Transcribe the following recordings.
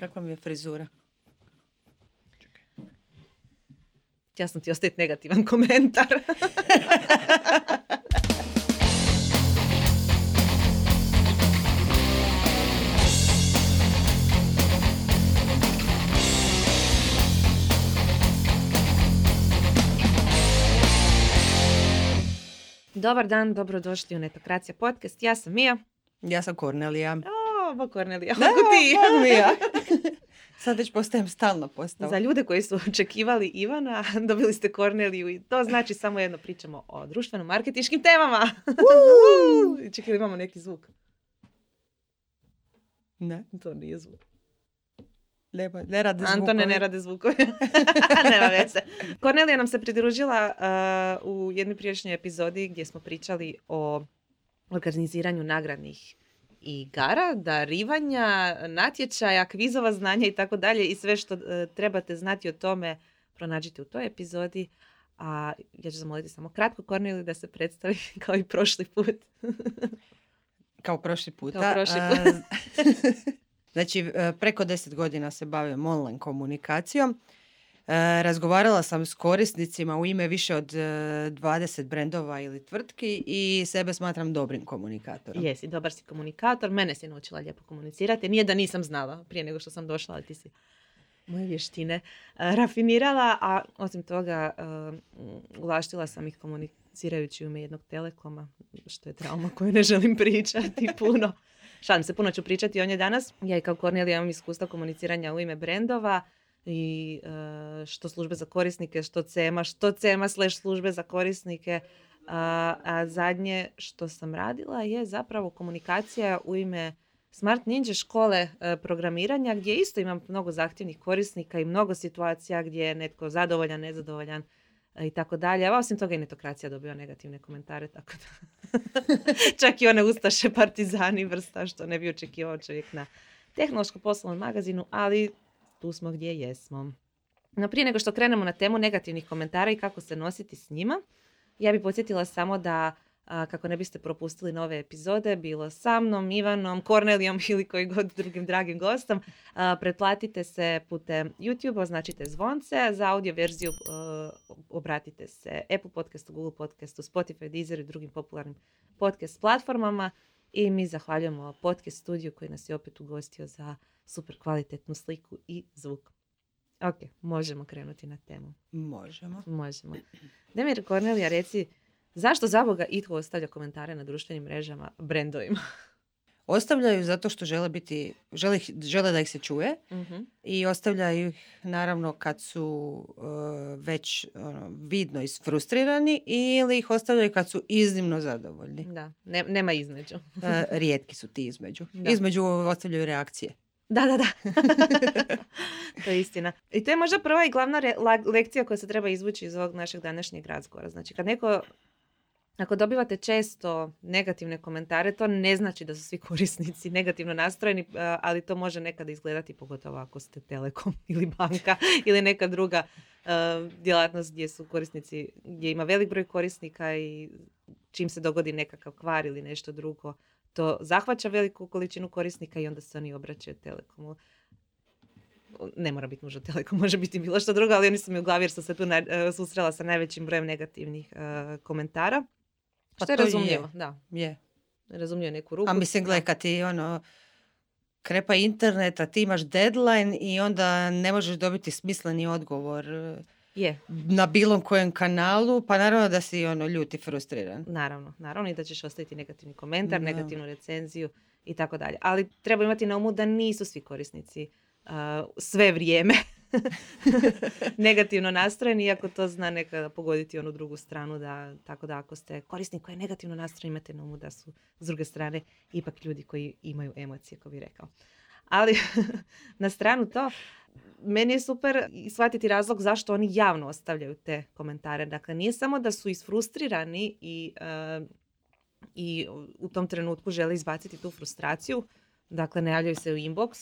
Kakva mi je frizura? Ja sam ti ostaviti negativan komentar. Dobar dan, dobrodošli u Netokracija podcast. Ja sam Mija. Ja sam Kornelija. O, bo Kornelija, Da, kako ti? kako Mija. Sad već postajem stalna postava. Za ljude koji su očekivali Ivana, dobili ste Korneliju i to znači samo jedno pričamo o društveno-marketiškim temama. Čekaj, imamo neki zvuk. Ne, To nije zvuk. ne, ne rade Antone zvukovi. ne rade zvukovi. Nema veze. Kornelija nam se pridružila uh, u jednoj prijašnjoj epizodi gdje smo pričali o organiziranju nagradnih igara, darivanja, natječaja, kvizova znanja i tako dalje i sve što uh, trebate znati o tome pronađite u toj epizodi. A ja ću zamoliti samo kratko Korneliju da se predstavi kao i prošli put. Kao prošli puta. Kao prošli put. znači, e, preko deset godina se bavim online komunikacijom. E, Razgovarala sam s korisnicima u ime više od e, 20 brendova ili tvrtki i sebe smatram dobrim komunikatorom. Jesi, dobar si komunikator, mene si naučila lijepo komunicirati. Nije da nisam znala prije nego što sam došla, ali ti si moje vještine eh, rafinirala, a osim toga ulaštila sam ih komunicirajući u ime jednog telekoma, što je trauma koju ne želim pričati puno. Šalim se, puno ću pričati o njoj danas. Ja i kao Kornelija imam iskustva komuniciranja u ime brendova i eh, što službe za korisnike, što CEMA, što CEMA slash službe za korisnike. A, a zadnje što sam radila je zapravo komunikacija u ime Smart Ninja škole e, programiranja gdje isto imam mnogo zahtjevnih korisnika i mnogo situacija gdje je netko zadovoljan, nezadovoljan i tako dalje. A osim toga i netokracija dobio negativne komentare, tako da čak i one ustaše, partizani, vrsta što ne bi očekivao čovjek na tehnološko-poslovnom magazinu, ali tu smo gdje jesmo. No prije nego što krenemo na temu negativnih komentara i kako se nositi s njima, ja bih podsjetila samo da a, kako ne biste propustili nove epizode, bilo sa mnom, Ivanom, Kornelijom ili koji god drugim dragim gostom, a, pretplatite se putem YouTube, označite zvonce, za audio verziju a, obratite se Apple podcastu, Google podcastu, Spotify, Deezer i drugim popularnim podcast platformama i mi zahvaljujemo podcast studiju koji nas je opet ugostio za super kvalitetnu sliku i zvuk. Ok, možemo krenuti na temu. Možemo. Možemo. Demir Kornelija, reci, zašto za Boga itko ostavlja komentare na društvenim mrežama brendovima? Ostavljaju zato što žele biti, žele, žele da ih se čuje i ostavljaju ih naravno kad su e, već ono, vidno isfrustrirani ili ih ostavljaju kad su iznimno zadovoljni. Da, ne- nema između. E, rijetki su ti između. Da. Između ostavljaju reakcije. Da, da, da. to je istina. I to je možda prva i glavna lekcija koja se treba izvući iz ovog našeg današnjeg razgovora. Znači, kad neko ako dobivate često negativne komentare, to ne znači da su svi korisnici negativno nastrojeni, ali to može nekada izgledati, pogotovo ako ste Telekom ili banka ili neka druga djelatnost gdje su korisnici, gdje ima velik broj korisnika i čim se dogodi nekakav kvar ili nešto drugo, to zahvaća veliku količinu korisnika i onda se oni obraćaju Telekomu. Ne mora biti nužno Telekom, može biti bilo što drugo, ali oni su mi u glavi jer sam se tu e, susrela sa najvećim brojem negativnih e, komentara. Pa Što je to je. razumljivo, da. Je. Razumljivo neku ruku. A mislim, gledaj, da. kad ti ono, krepa internet, a ti imaš deadline i onda ne možeš dobiti smisleni odgovor Je, na bilo kojem kanalu, pa naravno da si ono ljut i frustriran. naravno. Naravno i da ćeš ostaviti negativni komentar, Da. negativnu recenziju i tako dalje. Ali treba imati na umu da nisu svi korisnici a, sve vrijeme negativno nastrojeni, iako to zna nekada pogoditi onu drugu stranu, da, tako da ako ste korisnik koji je negativno nastrojen, imate na umu da su s druge strane ipak ljudi koji imaju emocije, kako bi rekao. Ali na stranu to, meni je super shvatiti razlog zašto oni javno ostavljaju te komentare. Dakle, nije samo da su isfrustrirani i, e, i u tom trenutku žele izbaciti tu frustraciju, dakle ne javljaju se u inbox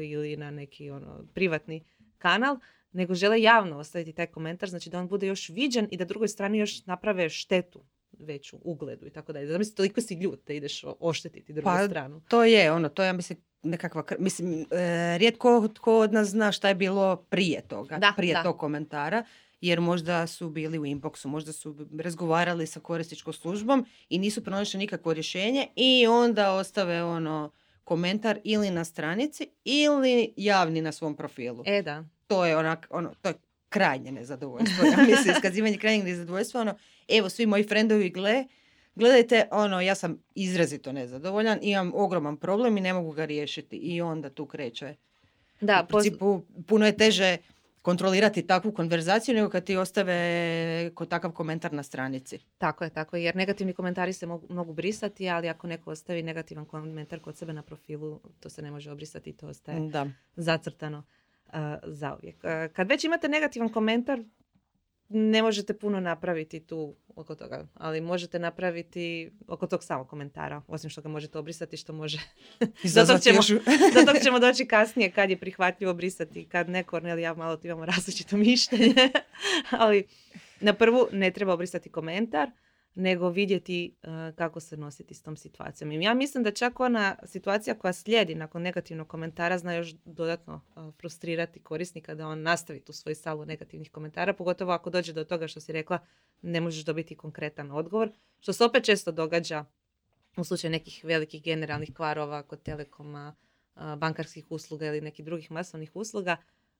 ili na neki ono, privatni kanal, nego žele javno ostaviti taj komentar, znači da on bude još viđen i da drugoj strani još naprave štetu veću ugledu i tako dalje. Zamisli, toliko si ljut da ideš oštetiti drugu Pa, stranu. To je ono, to ja mislim nekakva, mislim, e, rijetko tko od nas zna šta je bilo prije toga, Da, prije da. tog komentara, jer možda su bili u inboxu, možda su razgovarali sa korisničkom službom i nisu pronašli nikakvo rješenje i onda ostave ono komentar ili na stranici ili javni na svom profilu. E, da. To je onak, ono, to je krajnje nezadovoljstvo. Ja mislim, iskazivanje krajnjeg nezadovoljstva, ono, evo svi moji frendovi gle, gledajte, ono, ja sam izrazito nezadovoljan, imam ogroman problem i ne mogu ga riješiti. I onda tu kreće. Da, U principu, puno je teže kontrolirati takvu konverzaciju nego kad ti ostave takav komentar na stranici. Tako je, tako je. Jer negativni komentari se mogu, mogu brisati, ali ako neko ostavi negativan komentar kod sebe na profilu, to se ne može obrisati i to ostaje Da. zacrtano uh, zauvijek. Uh, kad već imate negativan komentar, ne možete puno napraviti tu oko toga, ali možete napraviti oko tog samog komentara, osim što ga možete obrisati, što može... Izazvati ćemo- tog ćemo doći kasnije kad je prihvatljivo brisati, kad ne, Kornel ja malo tu imamo različito mišljenje, ali na prvu ne treba obrisati komentar, nego vidjeti uh, kako se nositi s tom situacijom. Ja mislim da čak ona situacija koja slijedi nakon negativnog komentara zna još dodatno uh, frustrirati korisnika da on nastavi tu svoj salvu negativnih komentara, pogotovo ako dođe do toga što si rekla ne možeš dobiti konkretan odgovor, što se opet često događa u slučaju nekih velikih generalnih kvarova kod telekoma, a, bankarskih usluga ili nekih drugih masovnih usluga,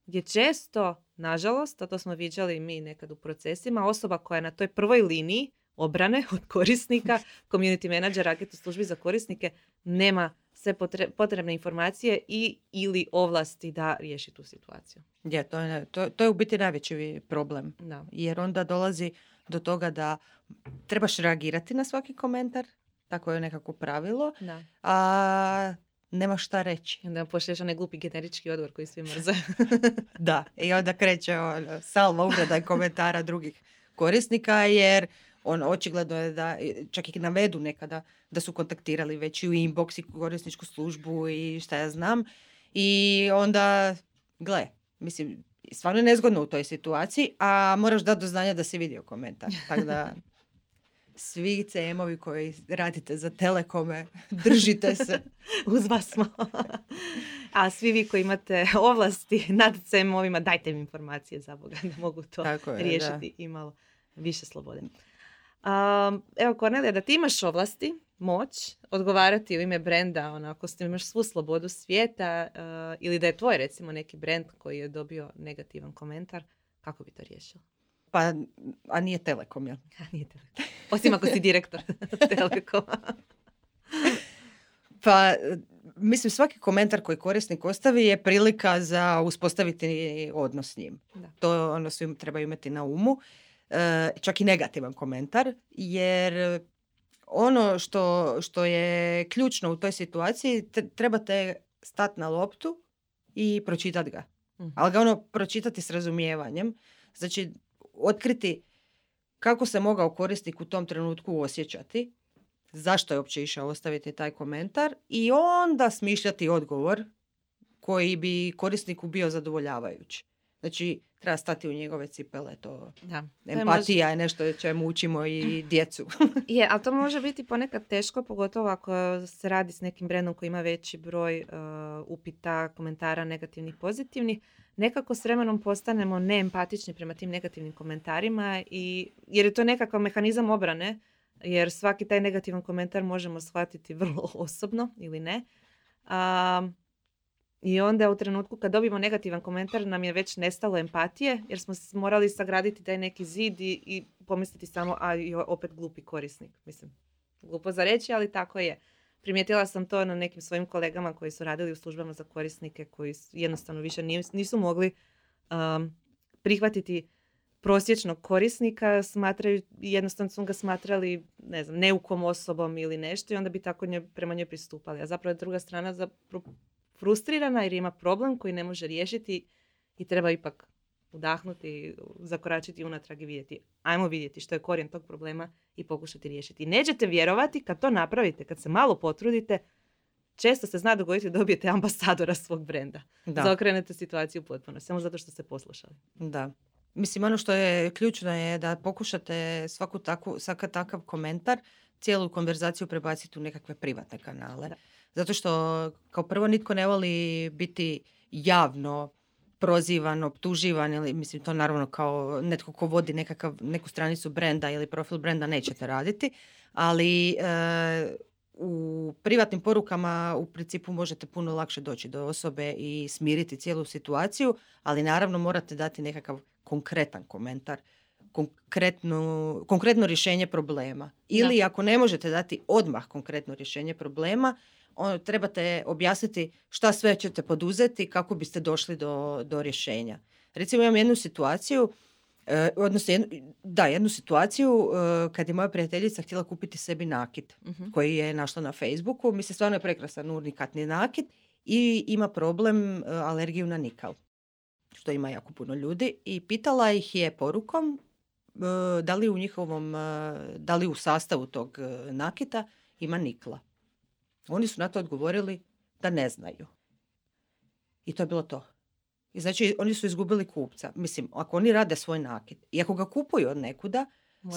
gdje često, nažalost, a to smo viđali mi nekad u procesima, osoba koja je na toj prvoj liniji obrane od korisnika, community manager, agent u službi za korisnike, nema sve potre- potrebne informacije i ili ovlasti da riješi tu situaciju. Je, to, je, to, to je u biti najveći problem. Da. Jer onda dolazi do toga da trebaš reagirati na svaki komentar, tako je nekako pravilo, da. a nema šta reći. I onda pošlješ onaj glupi generički odgovor koji svi mrze. Da. I onda kreće ono, salva uvreda i komentara drugih korisnika jer on očigledno je da čak i navedu nekada da su kontaktirali već i u inbox i korisničku službu i šta ja znam. I onda, gle, mislim, stvarno je nezgodno u toj situaciji, a moraš dati do znanja da si vidio komentar. Tako da svi CM-ovi koji radite za telekome, držite se. Uz vas smo. A svi vi koji imate ovlasti nad CM-ovima, dajte mi informacije za Boga da mogu to Tako je, da. riješiti i malo više slobode. Um, evo Kornelija, da ti imaš ovlasti, moć, odgovarati u ime brenda, onako s tim imaš svu slobodu svijeta uh, ili da je tvoj recimo neki brend koji je dobio negativan komentar, kako bi to riješio? Pa, a nije telekom, jel? A, nije Telekom. Osim ako si direktor Telekoma. Pa, mislim, svaki komentar koji korisnik ostavi je prilika za uspostaviti odnos s njim. Da. To ono svi trebaju imati na umu. E, čak i negativan komentar, jer ono što, što je ključno u toj situaciji, te- trebate stati na loptu i pročitati ga. Mhm. Ali ga ono pročitati s razumijevanjem. Znači, otkriti kako se mogao korisnik u tom trenutku osjećati, zašto je uopće išao ostaviti taj komentar i onda smišljati odgovor koji bi korisniku bio zadovoljavajući. Znači, treba stati u njegove cipele, to Da. Empatija je nešto čemu učimo i djecu. Je, ali to može biti ponekad teško, pogotovo ako se radi s nekim brendom koji ima veći broj uh, upita, komentara negativnih, pozitivnih. Nekako s vremenom postanemo neempatični prema tim negativnim komentarima i jer je to nekakav mehanizam obrane, jer svaki taj negativan komentar možemo shvatiti vrlo osobno ili ne. Um, I onda u trenutku kad dobijemo negativan komentar nam je već nestalo empatije jer smo morali sagraditi taj neki zid i, i pomisliti samo a i opet glupi korisnik. Mislim, glupo za reći, ali tako je. Primijetila sam to na nekim svojim kolegama koji su radili u službama za korisnike koji jednostavno više nis- nisu mogli um, prihvatiti prosječnog korisnika, smatraju, jednostavno su ga smatrali, ne znam, neukom osobom ili nešto i onda bi tako nje, prema njoj pristupali. A zapravo druga strana zapro- frustrirana jer ima problem koji ne može riješiti i treba ipak udahnuti, zakoračiti unatrag i vidjeti. Ajmo vidjeti što je korijen tog problema i pokušati riješiti. I nećete vjerovati kad to napravite, kad se malo potrudite, često se zna dogoditi da dobijete ambasadora svog brenda. Da, Zaokrenete situaciju potpuno, samo zato što ste poslušali. da. Mislim, ono što je ključno je da pokušate svaku takvu, svaka takav komentar, cijelu konverzaciju prebaciti u nekakve privatne kanale. Zato što kao prvo nitko ne voli biti javno prozivan, optuživan ili mislim to naravno kao netko ko vodi nekakav, neku stranicu brenda ili profil brenda nećete raditi, ali e, u privatnim porukama u principu možete puno lakše doći do osobe i smiriti cijelu situaciju, ali naravno morate dati nekakav konkretan komentar, konkretno, konkretno rješenje problema. Ili ako ne možete dati odmah konkretno rješenje problema, on, trebate objasniti šta sve ćete poduzeti kako biste došli do, do rješenja. Recimo imam jednu situaciju, e, odnosno da, jednu situaciju e, kad je moja prijateljica htjela kupiti sebi nakit uh koji je našla na Facebooku. Mislim, stvarno je prekrasan urnikatni nakit i ima problem e, alergiju na nikal, što ima jako puno ljudi. I pitala ih je porukom da li u njihovom, da li u sastavu tog nakita ima nikla. Oni su na to odgovorili da ne znaju. I to je bilo to. I znači oni su izgubili kupca. Mislim, ako oni rade svoj nakit i ako ga kupuju od nekuda,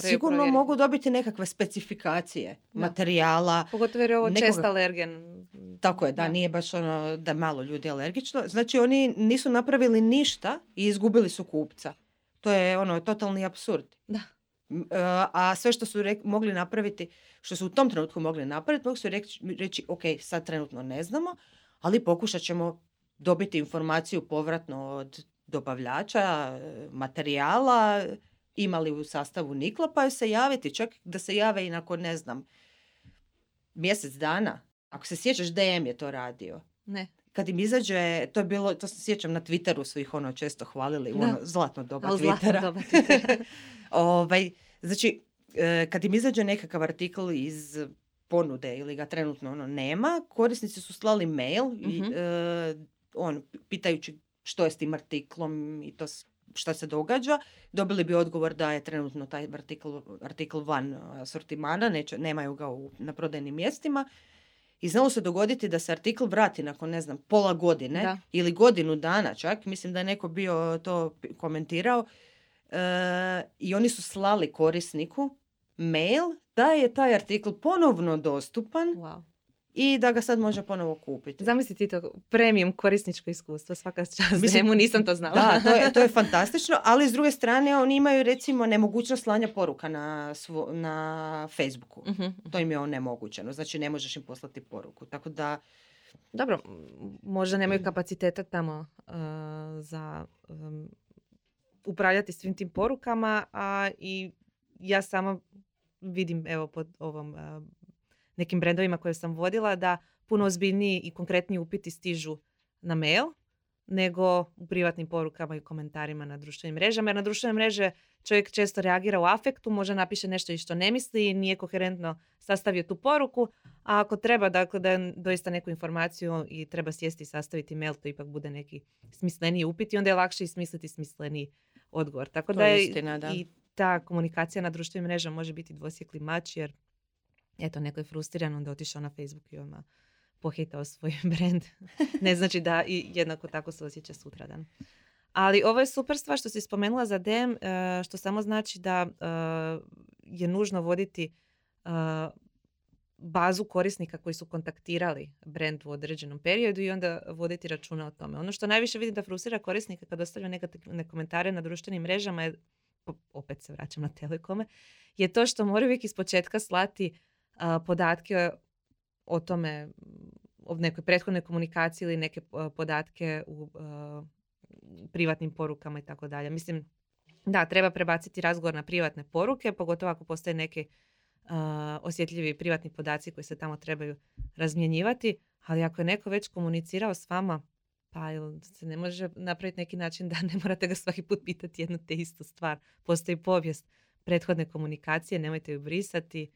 sigurno mogu dobiti nekakve specifikacije materijala. Pogotovo jer je ovo čest alergen. Tako je, da, nije baš ono da malo ljudi alergično. Znači oni nisu napravili ništa i izgubili su kupca. To je ono totalni apsurd. Da. E, a sve što su mogli napraviti, što su u tom trenutku mogli napraviti, mogli su reći, reći ok, sad trenutno ne znamo, ali pokušat ćemo dobiti informaciju povratno od dobavljača, e, materijala, imali u sastavu nikla, pa se javiti, čak da se jave i nakon, ne znam, mjesec dana. Ako se sjećaš, DM je to radio. Ne. Kad im izađe, to je bilo, to se sjećam na Twitteru su ih ono često hvalili, da. ono zlatno doba Twittera. Doba Twittera. ovaj, znači, e, kad im izađe nekakav artikl iz ponude ili ga trenutno ono nema, korisnici su slali mail i, uh on, pitajući što je s tim artiklom i to šta se događa, dobili bi odgovor da je trenutno taj artikl, artikl van sortimana, neće, nemaju ga u, na prodajnim mjestima. I znalo se dogoditi da se artikl vrati nakon, ne znam, pola godine ili godinu dana čak. Mislim da je neko bio to komentirao. I oni su slali korisniku mail da je taj artikl ponovno dostupan wow i da ga sad može ponovo kupiti. Zamislite to premium korisničko iskustvo, svaka čast Mislim, nisam to znala. Da, to je, to je fantastično, ali s druge strane oni imaju recimo nemogućnost slanja poruka na, na Facebooku. uh To im je onemogućeno, znači ne možeš im poslati poruku. Tako da... Dobro, možda nemaju kapaciteta tamo uh, za um, upravljati svim tim porukama, a i ja sama vidim evo pod ovom uh, nekim brendovima koje sam vodila da puno ozbiljniji i konkretniji upiti stižu na mail nego u privatnim porukama i komentarima na društvenim mrežama. Jer na društvene mreže čovjek često reagira u afektu, može napiše nešto i što ne misli, nije koherentno sastavio tu poruku, a ako treba dakle, da doista neku informaciju i treba sjesti i sastaviti mail, to ipak bude neki smisleniji upit i onda je lakše i smisliti smisleniji odgovor. Tako da je istina, da. i ta komunikacija na društvenim mrežama može biti dvosjekli mač jer eto, neko je frustriran, onda otišao na Facebook i odmah pohitao svoj brand. ne znači da i jednako tako se osjeća sutradan. Ali ovo je super stvar što si spomenula za DM, e, što samo znači da e, je nužno voditi e, bazu korisnika koji su kontaktirali brand u određenom periodu i onda voditi računa o tome. Ono što najviše vidim da frustrira korisnika kad ostavlja negativne komentare na društvenim mrežama je, opet se vraćam na telekome, je to što moraju uvijek iz početka slati podatke o tome, o nekoj prethodnoj komunikaciji ili neke podatke u privatnim porukama i tako dalje. Mislim, da, treba prebaciti razgovor na privatne poruke, pogotovo ako postoje neke osjetljivi privatni podaci koji se tamo trebaju razmjenjivati, ali ako je neko već komunicirao s vama, pa se ne može napraviti neki način da ne morate ga svaki put pitati jednu te istu stvar. Postoji povijest prethodne komunikacije, nemojte ju brisati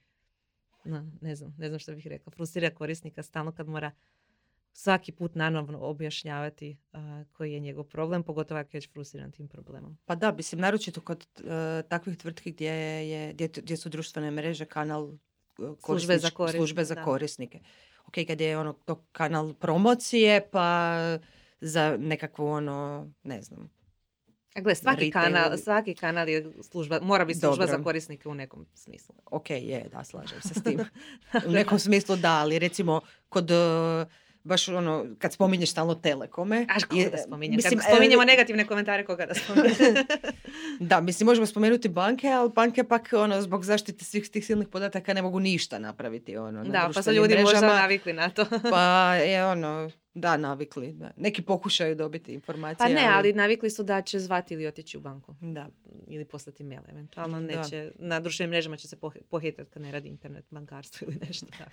no, ne znam, ne znam što bih rekla, frustrira korisnika stalno kad mora svaki put nanovno objašnjavati koji je njegov problem, pogotovo ako je već frustriran tim problemom. Pa da, mislim, naročito kod e, takvih tvrtki gdje, je, gdje, su društvene mreže kanal e, službe za, službe za korisnike. Ok, kad je ono to kanal promocije, pa za nekakvu ono, ne znam, A gle, svaki Retail. kanal, svaki kanal je služba, mora biti služba Dobro. za korisnike u nekom smislu. Ok, je, da, slažem se s tim. U nekom smislu da, ali recimo kod eh, baš ono, kad spominješ stalno telekome. Aš koga je- da spominjem? mislim, Kad e, spominjemo negativne komentare, koga da spominjem? Da, mislim, možemo spomenuti banke, ali banke pak ono, zbog zaštite svih tih silnih podataka ne mogu ništa napraviti. Ono, na da, pa su ljudi možda mrežama. navikli na to. Pa je ono, da, navikli. Da. Neki pokušaju dobiti informacije. Pa ne, ali navikli su da će zvati ili otići u banku. Da. Ili poslati mail eventualno. Da. Neće, na društvenim mrežama će se poh- pohitati kad ne radi internet bankarstvo ili nešto tako.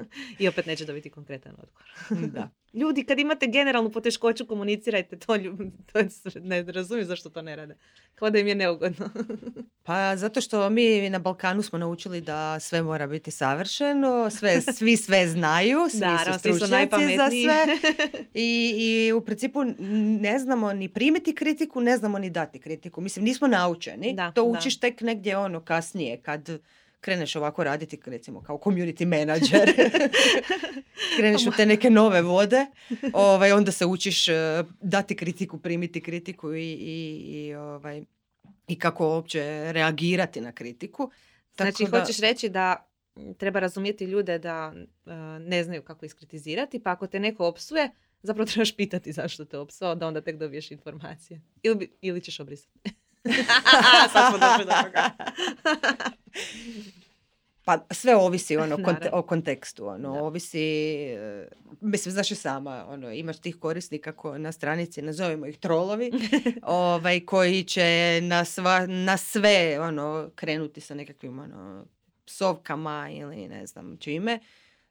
I opet neće dobiti konkretan odgovor. da. Ljudi, kad imate generalnu poteškoću, komunicirajte to. lju- to ne razumijem zašto to ne rade. Kao da im je neugodno. Pa zato što mi na Balkanu smo naučili da sve mora biti savršeno, sve, svi sve znaju, svi su stručnjaci za sve. I, I u principu ne znamo ni primiti kritiku, ne znamo ni dati kritiku. Mislim, nismo naučeni. Da, to da. učiš tek negdje ono kasnije kad kreneš ovako raditi recimo kao community manager. kreneš u te neke nove vode, ovaj, onda se učiš eh, dati kritiku, primiti kritiku i, i, i, ovaj, i kako uopće reagirati na kritiku. Tako Znači, da- hoćeš reći da treba razumjeti ljude da e, ne znaju kako iskritizirati, pa ako te neko opsuje, zapravo trebaš pitati zašto te opsao, da onda tek dobiješ informacije. Ili, ili ćeš obrisati. Sad smo došli do toga. Pa sve ovisi ono, Naravno. o kontekstu. Ono, Da. ovisi, e, mislim, znaš i sama, ono, imaš tih korisnika ko na stranici, nazovimo ih trolovi, ovaj, koji će na, sva, na sve ono, krenuti sa nekakvim ono, psovkama ili ne znam čime.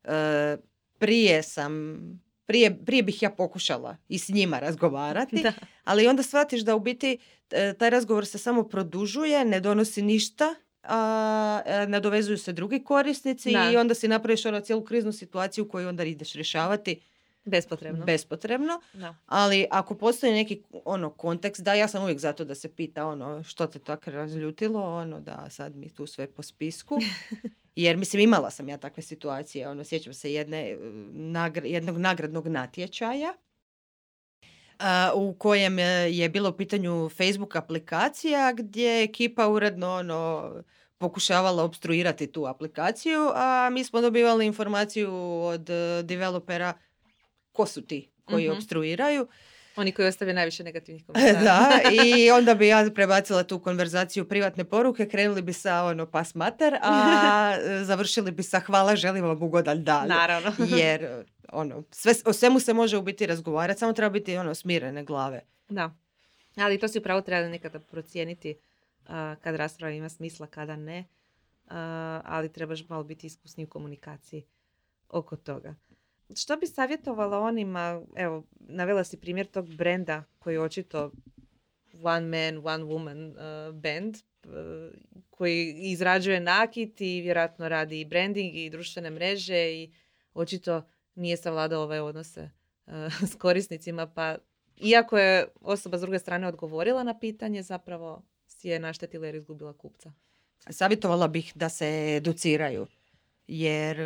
E, prije sam, prije, prije bih ja pokušala i s njima razgovarati, Da. Ali onda shvatiš da u biti e, taj razgovor se samo produžuje, ne donosi ništa, a e, nadovezuju se drugi korisnici Da. i onda si napraviš ono cijelu kriznu situaciju koju onda ideš rješavati Bespotrebno. bespotrebno. Da. Ali ako postoji neki ono kontekst, da ja sam uvijek zato da se pita ono što te tako razljutilo, ono da sad mi tu sve po spisku. Jer mislim imala sam ja takve situacije, ono sjećam se jedne, e, nagr- jednog nagradnog natječaja a, u kojem e, je bilo u pitanju Facebook aplikacija gdje je ekipa uredno ono pokušavala obstruirati tu aplikaciju, a mi smo dobivali informaciju od e, developera ko su ti koji Mhm. obstruiraju. Oni koji ostave najviše negativnih komentara. Da, i onda bi ja prebacila tu konverzaciju privatne poruke, krenuli bi sa ono pas mater, a završili bi sa hvala, želim vam ugodan dan. Naravno. Jer ono, sve, o svemu se može u biti razgovarati, samo treba biti ono smirene glave. Da. Ali to si upravo treba nekada procijeniti a, kad rasprava ima smisla, kada ne. A, ali trebaš malo biti iskusniji u komunikaciji oko toga. Što bi savjetovala onima, evo, navela si primjer tog brenda koji je očito one man, one woman uh, band uh, koji izrađuje nakit i vjerojatno radi i branding i društvene mreže i očito nije savladao ove odnose uh, s korisnicima, pa iako je osoba s druge strane odgovorila na pitanje, zapravo si je naštetila jer izgubila kupca. Savjetovala bih da se educiraju, jer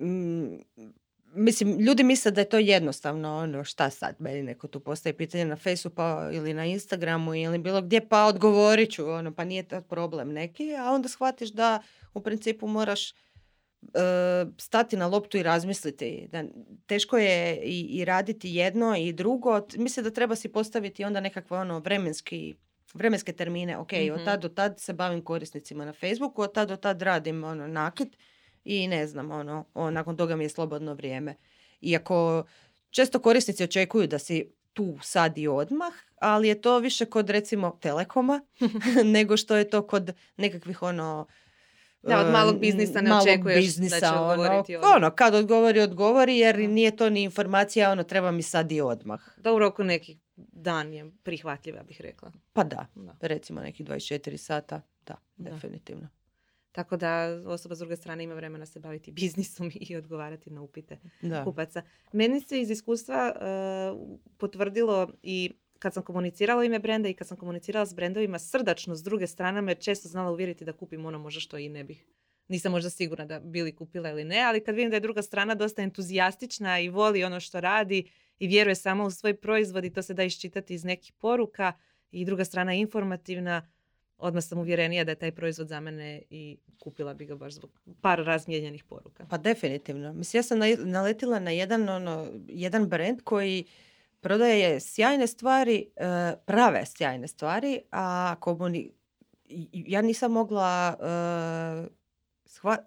mm, mislim, ljudi misle da je to jednostavno, ono, šta sad, meni neko tu postavi pitanje na Facebooku pa, ili na Instagramu ili bilo gdje, pa odgovorit ću, ono, pa nije to problem neki, a onda shvatiš da u principu moraš e, stati na loptu i razmisliti. Da teško je i, i raditi jedno i drugo. Mislim da treba si postaviti onda nekakve ono vremenski vremenske termine. Ok, od Mhm. tad do tad se bavim korisnicima na Facebooku, od tad do tad radim ono nakit i ne znam, ono, o, nakon toga mi je slobodno vrijeme. Iako često korisnici očekuju da si tu sad i odmah, ali je to više kod recimo Telekoma nego što je to kod nekakvih ono Da, od e, malog biznisa ne malog očekuješ da će biznisa, odgovoriti ono, ono, kad odgovori, odgovori, jer nije to ni informacija, ono, treba mi sad i odmah. Da u roku neki dan je prihvatljiva, bih rekla. Pa da, Da. recimo nekih 24 sata, da, Da. definitivno. Tako da osoba s druge strane ima vremena se baviti biznisom i odgovarati na upite Da. kupaca. Meni se iz iskustva e, potvrdilo i kad sam komunicirala ime brenda i kad sam komunicirala s brendovima srdačno s druge strane me često znala uvjeriti da kupim ono možda što i ne bih. Nisam možda sigurna da bili kupila ili ne, ali kad vidim da je druga strana dosta entuzijastična i voli ono što radi i vjeruje samo u svoj proizvod i to se da iščitati iz nekih poruka i druga strana je informativna, odmah sam uvjerenija da je taj proizvod za mene i kupila bi ga baš zbog par razmijenjenih poruka. Pa definitivno. Mislim, ja sam naletila na jedan, ono, jedan brand koji prodaje sjajne stvari, e, prave sjajne stvari, a komuni... ja nisam mogla e,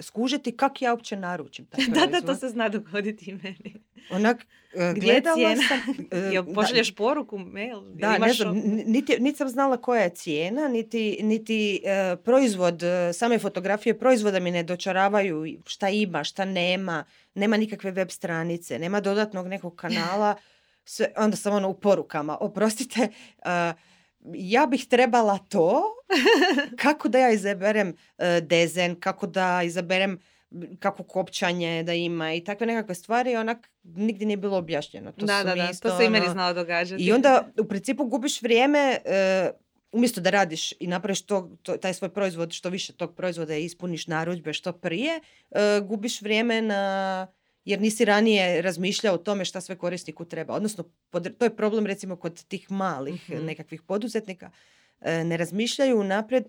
skužiti kak ja uopće naručim taj Da, da, to se zna dogoditi i meni. Onak, uh, gledala cijena? sam... Uh, pošalješ poruku, mail? Da, ne znam, niti, niti sam znala koja je cijena, niti, niti proizvod, same fotografije proizvoda mi ne dočaravaju šta ima, šta nema, nema nikakve web stranice, nema dodatnog nekog kanala, sve, onda sam ono u porukama, oprostite, ja bih trebala to, kako da ja izaberem uh, dezen, kako da izaberem kako kopčanje da ima i takve nekakve stvari, onak nigdje nije bilo objašnjeno. To da, da, da, to se i meni ono, znalo događati. I onda u principu gubiš vrijeme, uh, umjesto da radiš i napraviš to, taj svoj proizvod, što više tog proizvoda ispuniš narudžbe što prije, uh, gubiš vrijeme na jer nisi ranije razmišljao o tome šta sve korisniku treba. Odnosno, to je problem recimo kod tih malih mm nekakvih poduzetnika. E, ne razmišljaju naprijed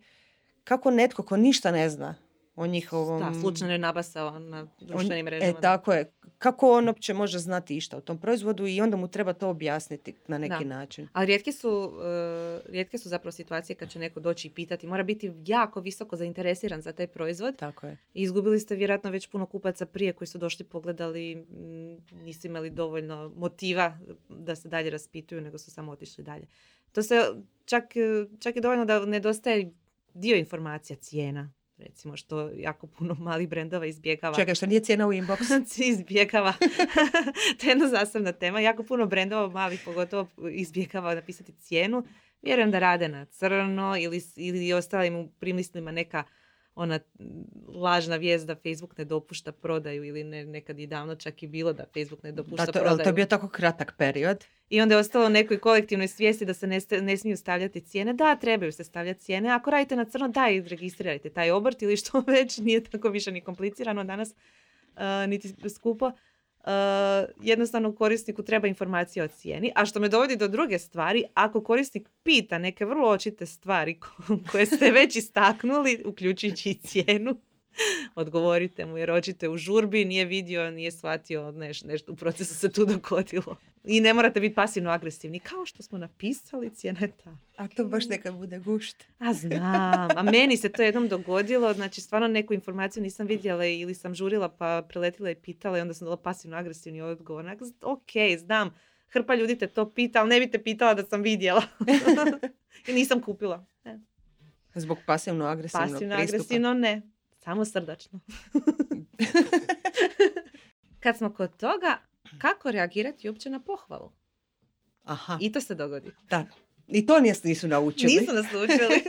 kako netko ko ništa ne zna o njihovom... Da, slučajno je nabasao na društvenim mrežama. E, tako je. Kako on uopće može znati išta o tom proizvodu i onda mu treba to objasniti na neki način. Ali rijetke su, uh, rijetke su zapravo situacije kad će neko doći i pitati. Mora biti jako visoko zainteresiran za taj proizvod. Tako je. I izgubili ste vjerojatno već puno kupaca prije koji su došli pogledali, mm, nisu imali dovoljno motiva da se dalje raspituju, nego su samo otišli dalje. To se čak, čak je dovoljno da nedostaje dio informacija, cijena, recimo što jako puno malih brendova izbjegava. Čekaj, što nije cijena u inbox? izbjegava. to je jedna zasebna tema. Jako puno brendova malih pogotovo izbjegava napisati cijenu. Vjerujem da rade na crno ili, ili ostalim u primislima neka ona lažna vijest da Facebook ne dopušta prodaju ili ne, nekad i davno čak i bilo da Facebook ne dopušta da, to, prodaju. to je bio tako kratak period. I onda je ostalo nekoj kolektivnoj svijesti da se ne, ne smiju stavljati cijene. Da, trebaju se stavljati cijene. Ako radite na crno, da, i registrirajte taj obrt ili što već. Nije tako više ni komplicirano danas, uh, niti skupo. Uh, jednostavno korisniku treba informacija o cijeni. A što me dovodi do druge stvari, ako korisnik pita neke vrlo očite stvari koje ste već istaknuli, uključujući i cijenu, odgovorite mu jer očito u žurbi nije vidio, nije shvatio neš, nešto u procesu se tu dogodilo. I ne morate biti pasivno agresivni. Kao što smo napisali, cijena je ta. A to baš neka bude gušt. A znam. A meni se to jednom dogodilo. Znači, stvarno neku informaciju nisam vidjela ili sam žurila pa preletila i pitala i onda sam dala pasivno agresivni odgovor. ok, znam. Hrpa ljudi te to pita, ali ne bi te pitala da sam vidjela. I nisam kupila. Ne. Zbog pasivno agresivnog Pasivno agresivno ne. Samo srdačno. Kad smo kod toga, kako reagirati uopće na pohvalu? Aha. I to se dogodi. Da. I to nisu naučili. Nisu nas naučili.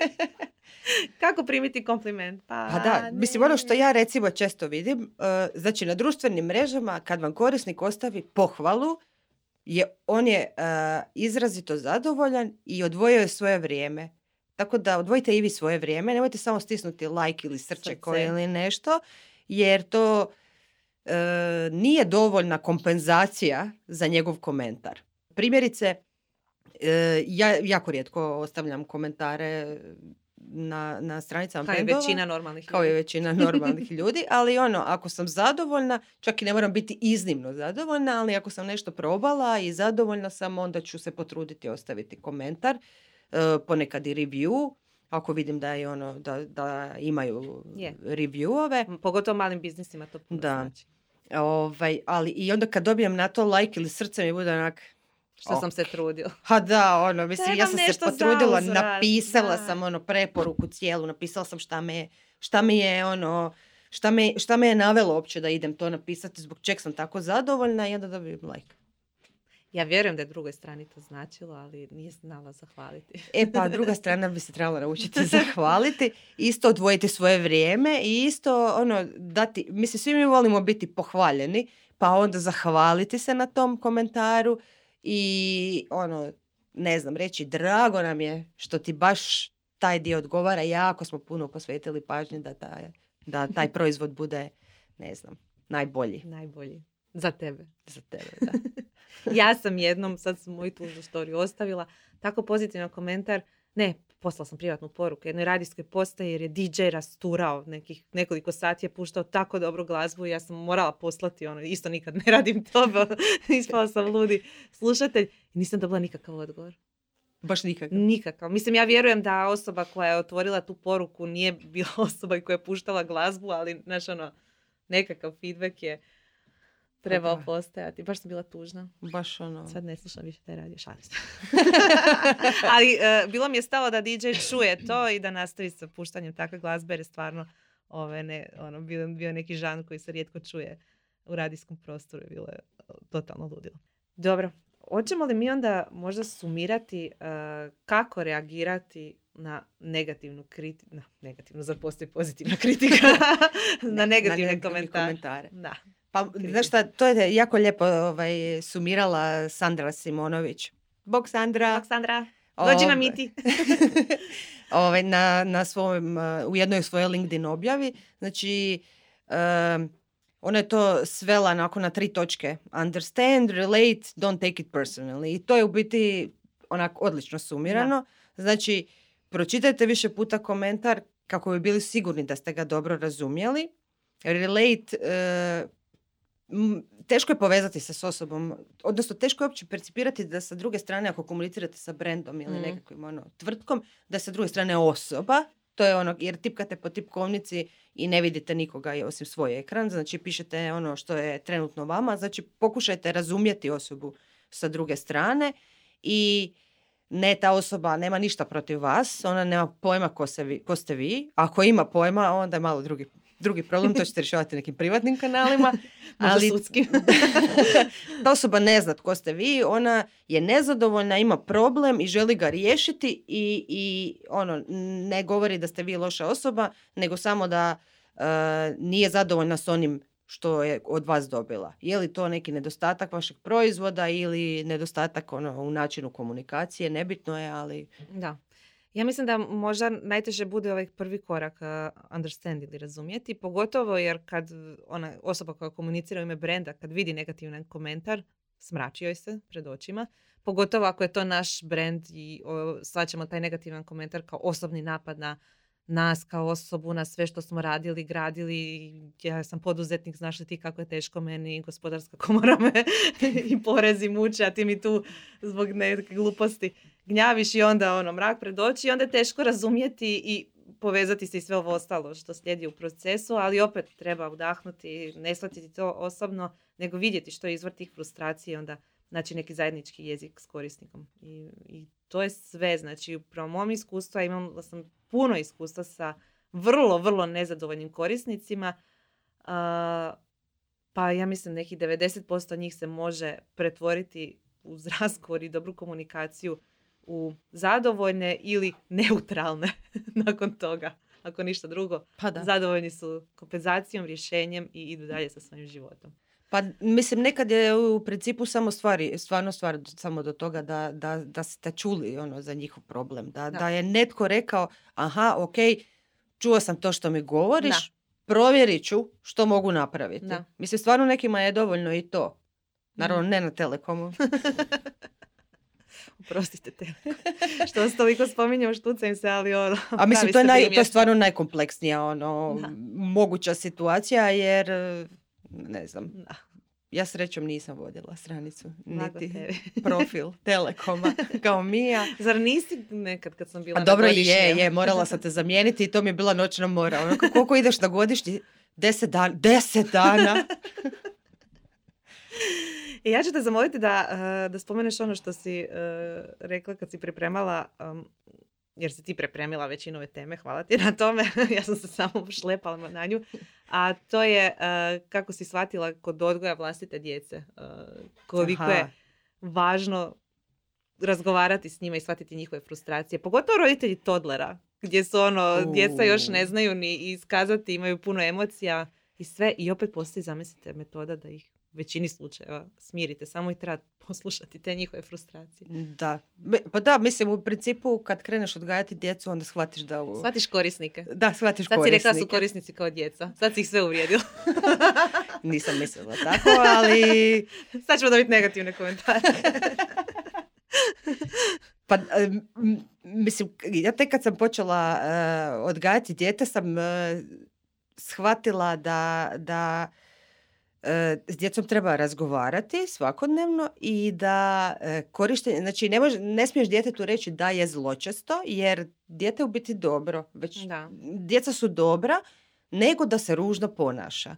Kako primiti kompliment? Pa, pa da, mislim ono što ja recimo često vidim, uh, znači na društvenim mrežama kad vam korisnik ostavi pohvalu, je, on je uh, izrazito zadovoljan i odvojio je svoje vrijeme. Tako da odvojite i vi svoje vrijeme, nemojte samo stisnuti like ili srce koje ili nešto, jer to e, nije dovoljna kompenzacija za njegov komentar. Primjerice, e, ja jako rijetko ostavljam komentare na, na stranicama Kao je većina normalnih Kao je većina normalnih ljudi, ali ono, ako sam zadovoljna, čak i ne moram biti iznimno zadovoljna, ali ako sam nešto probala i zadovoljna sam, onda ću se potruditi ostaviti komentar. E, ponekad i review, ako vidim da je ono da, da imaju yeah. reviewove. Pogotovo malim biznisima to puno da. znači. Ovaj, ali i onda kad dobijem na to like ili srce mi bude onak što sam se trudila. Ha da, ono, mislim, ja sam se potrudila, napisala sam ono preporuku cijelu, napisala sam šta me, šta mi je ono, šta me, šta me je navelo uopće da idem to napisati, zbog čeg sam tako zadovoljna i onda dobijem like. Ja vjerujem da je drugoj strani to značilo, ali nije znala zahvaliti. E pa druga strana bi se trebala naučiti zahvaliti, isto odvojiti svoje vrijeme i isto ono dati, mislim svi mi volimo biti pohvaljeni, pa onda zahvaliti se na tom komentaru i ono, ne znam, reći drago nam je što ti baš taj dio odgovara, jako smo puno posvetili pažnje da taj, da taj proizvod bude, ne znam, najbolji. Najbolji. Za tebe. Za tebe, da. ja sam jednom, sad sam moju tužnu storiju ostavila, tako pozitivan komentar, ne, poslala sam privatnu poruku jednoj radijskoj postaji jer je DJ rasturao nekih nekoliko sati je puštao tako dobru glazbu i ja sam morala poslati ono, isto nikad ne radim to, ispala sam ludi slušatelj i nisam dobila nikakav odgovor. Baš nikakav? Nikakav. Mislim, ja vjerujem da osoba koja je otvorila tu poruku nije bila osoba koja je puštala glazbu, ali, znaš, ono, nekakav feedback je trebao postojati. Baš sam bila tužna. Baš ono... Sad ne slušam više taj radio, šalim se. Ali uh, bilo mi je stalo da DJ čuje to i da nastavi sa puštanjem takve glazbe jer je stvarno ove, ne, ono, bio, bio neki žan koji se rijetko čuje u radijskom prostoru. Bilo je totalno ludilo. Dobro. Hoćemo li mi onda možda sumirati uh, kako reagirati na negativnu kritiku, na negativnu, zar postoji pozitivna kritika, na negativne komentare. komentare. Da. Pa, znaš šta, to je jako lijepo ovaj, sumirala Sandra Simonović. Bog Sandra. Bog Sandra. Dođi na miti. ovaj, na, na svojom, u jednoj svojoj LinkedIn objavi. Znači, um, ona je to svela nakon na tri točke. Understand, relate, don't take it personally. I to je u biti onako odlično sumirano. Znači, pročitajte više puta komentar kako bi bili sigurni da ste ga dobro razumjeli. Relate, uh, teško je povezati se s osobom, odnosno teško je uopće percipirati da sa druge strane ako komunicirate sa brendom ili mm. nekakvim ono, tvrtkom, da sa druge strane osoba, to je ono, jer tipkate po tipkovnici i ne vidite nikoga osim svoj ekran, znači pišete ono što je trenutno vama, znači pokušajte razumjeti osobu sa druge strane i ne, ta osoba nema ništa protiv vas, ona nema pojma ko, se vi, ko ste vi, ako ima pojma, onda je malo drugi drugi problem, to ćete rješavati nekim privatnim kanalima. ali ta osoba ne zna tko ste vi, ona je nezadovoljna, ima problem i želi ga riješiti i, i ono, ne govori da ste vi loša osoba, nego samo da uh, nije zadovoljna s onim što je od vas dobila. Je li to neki nedostatak vašeg proizvoda ili nedostatak ono, u načinu komunikacije, nebitno je, ali... Da. Ja mislim da možda najteže bude ovaj prvi korak understand ili razumjeti, pogotovo jer kad ona osoba koja komunicira u ime brenda, kad vidi negativan komentar, smrači joj se pred očima. Pogotovo ako je to naš brend i svaćamo taj negativan komentar kao osobni napad na nas kao osobu, na sve što smo radili, gradili. Ja sam poduzetnik, znaš li ti kako je teško meni, gospodarska komora me i porezi muče, a ti mi tu zbog neke gluposti gnjaviš i onda ono mrak pred oči i onda je teško razumjeti i povezati se i sve ovo ostalo što slijedi u procesu, ali opet treba udahnuti, ne shvatiti to osobno, nego vidjeti što je izvor tih frustracije, onda znači neki zajednički jezik s korisnikom. I, i to je sve, znači u mom iskustvu, imam sam puno iskustva sa vrlo, vrlo nezadovoljnim korisnicima, pa ja mislim nekih 90% njih se može pretvoriti uz razgovor i dobru komunikaciju u zadovoljne ili neutralne nakon toga. Ako ništa drugo, pa da. zadovoljni su kompenzacijom, rješenjem i idu dalje sa svojim životom. Pa mislim, nekad je u principu samo stvari, stvarno stvar samo do toga da, da, da ste čuli ono za njihov problem. Da, da. je netko rekao, aha, ok, čuo sam to što mi govoriš, da. provjerit ću što mogu napraviti. Da. Mislim, stvarno nekima je dovoljno i to. Naravno, mm. ne na telekomu. Oprostite te. Što vas toliko spominjam, štucam se, ali ono... A mislim, to je, naj, to je stvarno najkompleksnija ono, moguća situacija, jer ne znam, da. ja srećom nisam vodila stranicu, niti profil Telekoma kao Mija. Zar nisi nekad kad sam bila A dobro je, je, morala sam te zamijeniti i to mi je bila noćna mora. Ono, koliko ideš na godišnji? Deset dana. Deset dana! I ja ću te zamoliti da, eh, da spomeneš ono što si eh, rekla kad si pripremala, jer si ti pripremila većinu ove teme, hvala ti na tome, ja sam se samo šlepala na nju, a to je eh, kako si shvatila kod odgoja vlastite djece, koliko je važno razgovarati s njima i shvatiti njihove frustracije, pogotovo roditelji todlera, gdje su ono, djeca još ne znaju ni iskazati, imaju puno emocija i sve, i opet postoji, zamislite, metoda da ih većini slučajeva smirite, samo i treba poslušati te njihove frustracije. Da. Pa da, mislim, u principu kad kreneš odgajati djecu, onda shvatiš da... U... Shvatiš korisnike. Da, shvatiš Sad korisnike. si rekla su korisnici kao djeca. Sad si ih sve uvrijedila. Nisam mislila tako, ali... Sad ćemo dobiti negativne komentare. Pa, mislim, ja tek kad sam počela uh, odgajati dijete sam uh, shvatila da, da s djecom treba razgovarati svakodnevno i da korištenje, znači ne, može, ne smiješ djetetu reći da je zločesto jer dijete u biti dobro, već da. djeca su dobra, nego da se ružno ponaša.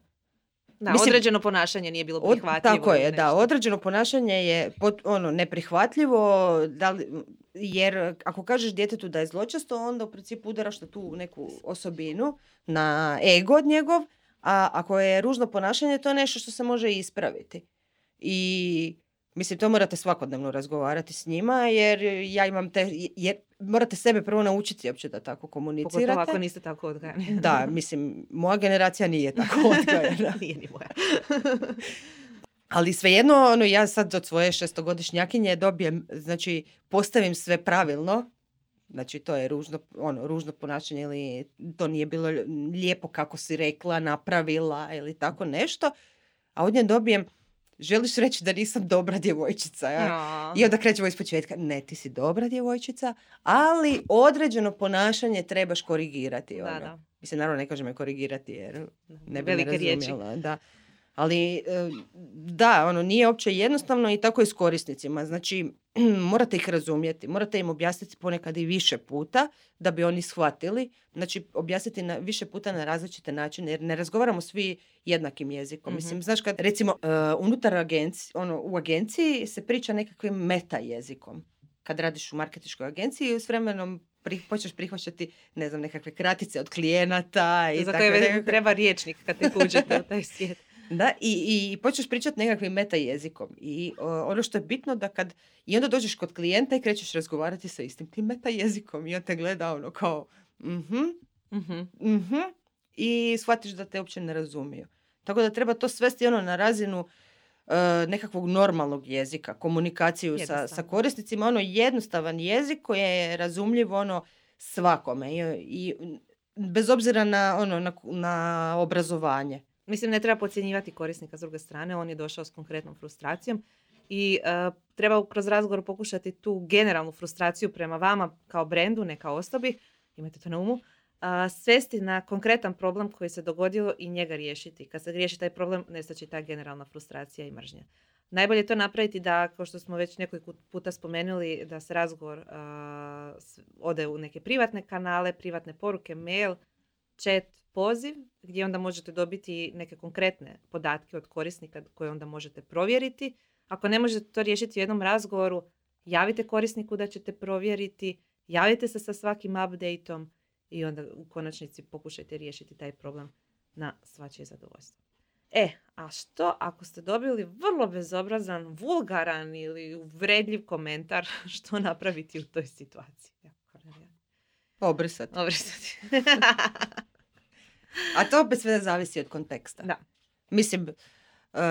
Da, Mislim, određeno ponašanje nije bilo prihvatljivo. tako je, da, određeno ponašanje je pot, ono neprihvatljivo, da li, jer ako kažeš djetetu da je zločesto, onda u principu udaraš na tu neku osobinu, na ego od njegov, a ako je ružno ponašanje, to je nešto što se može ispraviti. I mislim, to morate svakodnevno razgovarati s njima, jer ja imam te, jer morate sebe prvo naučiti uopće da tako komunicirate. Pogotovo ako niste tako odgajani. da, mislim, moja generacija nije tako odgajana. nije ni moja. Ali svejedno, ono, ja sad od svoje šestogodišnjakinje dobijem, znači, postavim sve pravilno, Znači to je ružno, ono, ružno ponašanje ili to nije bilo lijepo kako si rekla, napravila ili tako nešto. A od nje dobijem, želiš reći da nisam dobra djevojčica. Ja? I onda krećemo iz početka, ne ti si dobra djevojčica, ali određeno ponašanje trebaš korigirati. Ono. Da, da. Mislim, naravno ne kažem je korigirati jer ne bi Velike riječi. Da. Ali e, da, ono nije uopće jednostavno i tako i s korisnicima. Znači, morate ih razumjeti, morate im objasniti ponekad i više puta da bi oni shvatili. Znači, objasniti na, više puta na različite načine jer ne razgovaramo svi jednakim jezikom. mm Mislim, znaš kad recimo uh, unutar agencije, ono, u agenciji se priča nekakvim meta jezikom. Kad radiš u marketičkoj agenciji s vremenom pri, počneš prihvaćati, ne znam, nekakve kratice od klijenata i Za koje treba riječnik kad te uđete u taj svijet. Da, i, i počneš pričati nekakvim meta jezikom. I ono što je bitno da kad, i onda dođeš kod klijenta i krećeš razgovarati sa istim tim meta jezikom i on te gleda ono kao, mhm, mhm, mhm, i shvatiš da te uopće ne razumiju. Tako da treba to svesti ono na razinu uh, nekakvog normalnog jezika, komunikaciju sa, sa korisnicima, ono jednostavan jezik koji je razumljiv ono svakome i, i bez obzira na, ono, na, na obrazovanje. Mislim, ne treba podcjenjivati korisnika s druge strane, on je došao s konkretnom frustracijom i uh, treba kroz razgovor pokušati tu generalnu frustraciju prema vama kao brendu, ne kao osobi, imajte to na umu, uh, svesti na konkretan problem koji se dogodio i njega riješiti. Kad se riješi taj problem, nestaće ta generalna frustracija i mržnja. Najbolje je to napraviti da, kao što smo već nekoliko puta spomenuli, da se razgovor uh, ode u neke privatne kanale, privatne poruke, mail, chat, poziv gdje onda možete dobiti neke konkretne podatke od korisnika koje onda možete provjeriti. Ako ne možete to riješiti u jednom razgovoru, javite korisniku da ćete provjeriti, javite se sa svakim updateom i onda u konačnici pokušajte riješiti taj problem na svačije zadovoljstvo. E, a što ako ste dobili vrlo bezobrazan, vulgaran ili uvredljiv komentar, što napraviti u toj situaciji? Obrisati. Obrisati. A to opet sve zavisi od konteksta. Da. Mislim, Uh,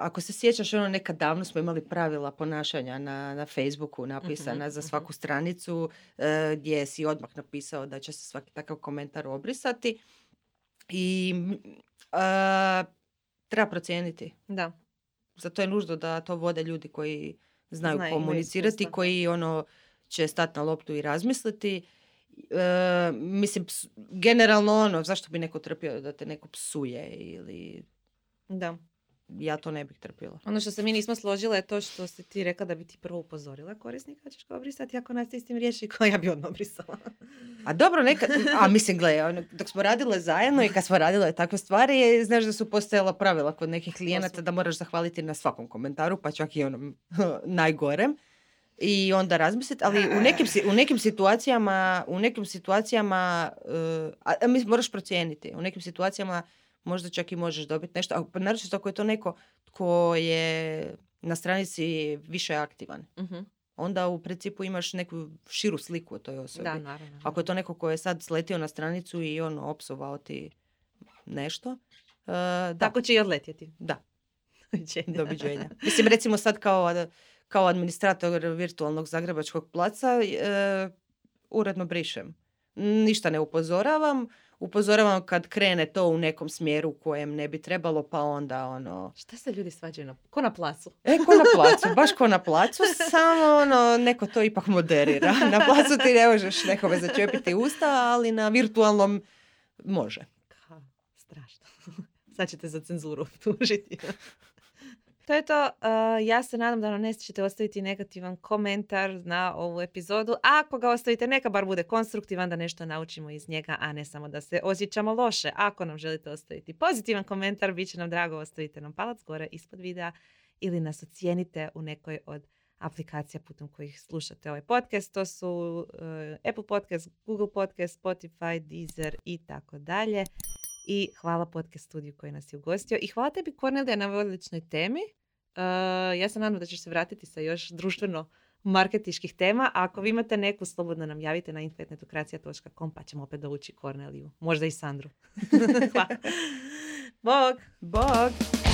ako se sjećaš, ono nekad davno smo imali pravila ponašanja na, na Facebooku napisana uh za mhm. svaku stranicu uh, gdje si odmah napisao da će se svaki takav komentar obrisati i uh, treba procijeniti. Da. Zato je nužno da to vode ljudi koji znaju Znaju, komunicirati, koji ono će stati na loptu i razmisliti E, mislim, generalno ono, zašto bi neko trpio da te neko psuje ili... Da. Ja to ne bih trpila. Ono što se mi nismo složile je to što si ti rekla da bi ti prvo upozorila korisnika ćeš ga obrisati ako nas istim riješi koja ja bi odmah obrisala. A dobro, nekad, a mislim, gle, ono, dok smo radile zajedno i kad smo radile takve stvari, znaš da su postojala pravila kod nekih klijenata da moraš zahvaliti na svakom komentaru, pa čak i onom najgorem i onda razmisliti, ali u nekim, u nekim situacijama, u nekim situacijama, uh, a, mi moraš procijeniti, u nekim situacijama možda čak i možeš dobiti nešto, a naročito ako je to neko tko je na stranici više aktivan. uh Onda u principu imaš neku širu sliku o toj osobi. Da, naravno. Ako je to neko ko je sad sletio na stranicu i on opsovao ti nešto. Uh, Tako će i odletjeti. Da. Doviđenja. Mislim, recimo sad kao, kao administrator virtualnog Zagrebačkog placa e, uredno brišem. Ništa ne upozoravam, upozoravam kad krene to u nekom smjeru u kojem ne bi trebalo, pa onda ono... Šta se ljudi svađaju na... Ko na placu? E, ko na placu, baš ko na placu, samo ono, neko to ipak moderira. Na placu ti ne možeš nekome začepiti usta, ali na virtualnom može. Ka, strašno. Sad ćete za cenzuru tužiti. To je to. Uh, ja se nadam da nam nećete ostaviti negativan komentar na ovu epizodu. Ako ga ostavite, neka bar bude konstruktivan da nešto naučimo iz njega, a ne samo da se osjećamo loše. Ako nam želite ostaviti pozitivan komentar, bit će nam drago, ostavite nam palac gore ispod videa ili nas ocijenite u nekoj od aplikacija putem kojih slušate ovaj podcast. To su uh, Apple Podcast, Google Podcast, Spotify, Deezer i tako dalje. I hvala podcast studiju koji nas je ugostio. I hvala tebi Kornelija na odličnoj temi. Uh, ja se nadam da ćeš se vratiti sa još društveno marketiških tema. Ako vi imate neku, slobodno nam javite na infetnetokracija.com pa ćemo opet dovući Korneliju. Možda i Sandru. Hvala. Bog! Bog!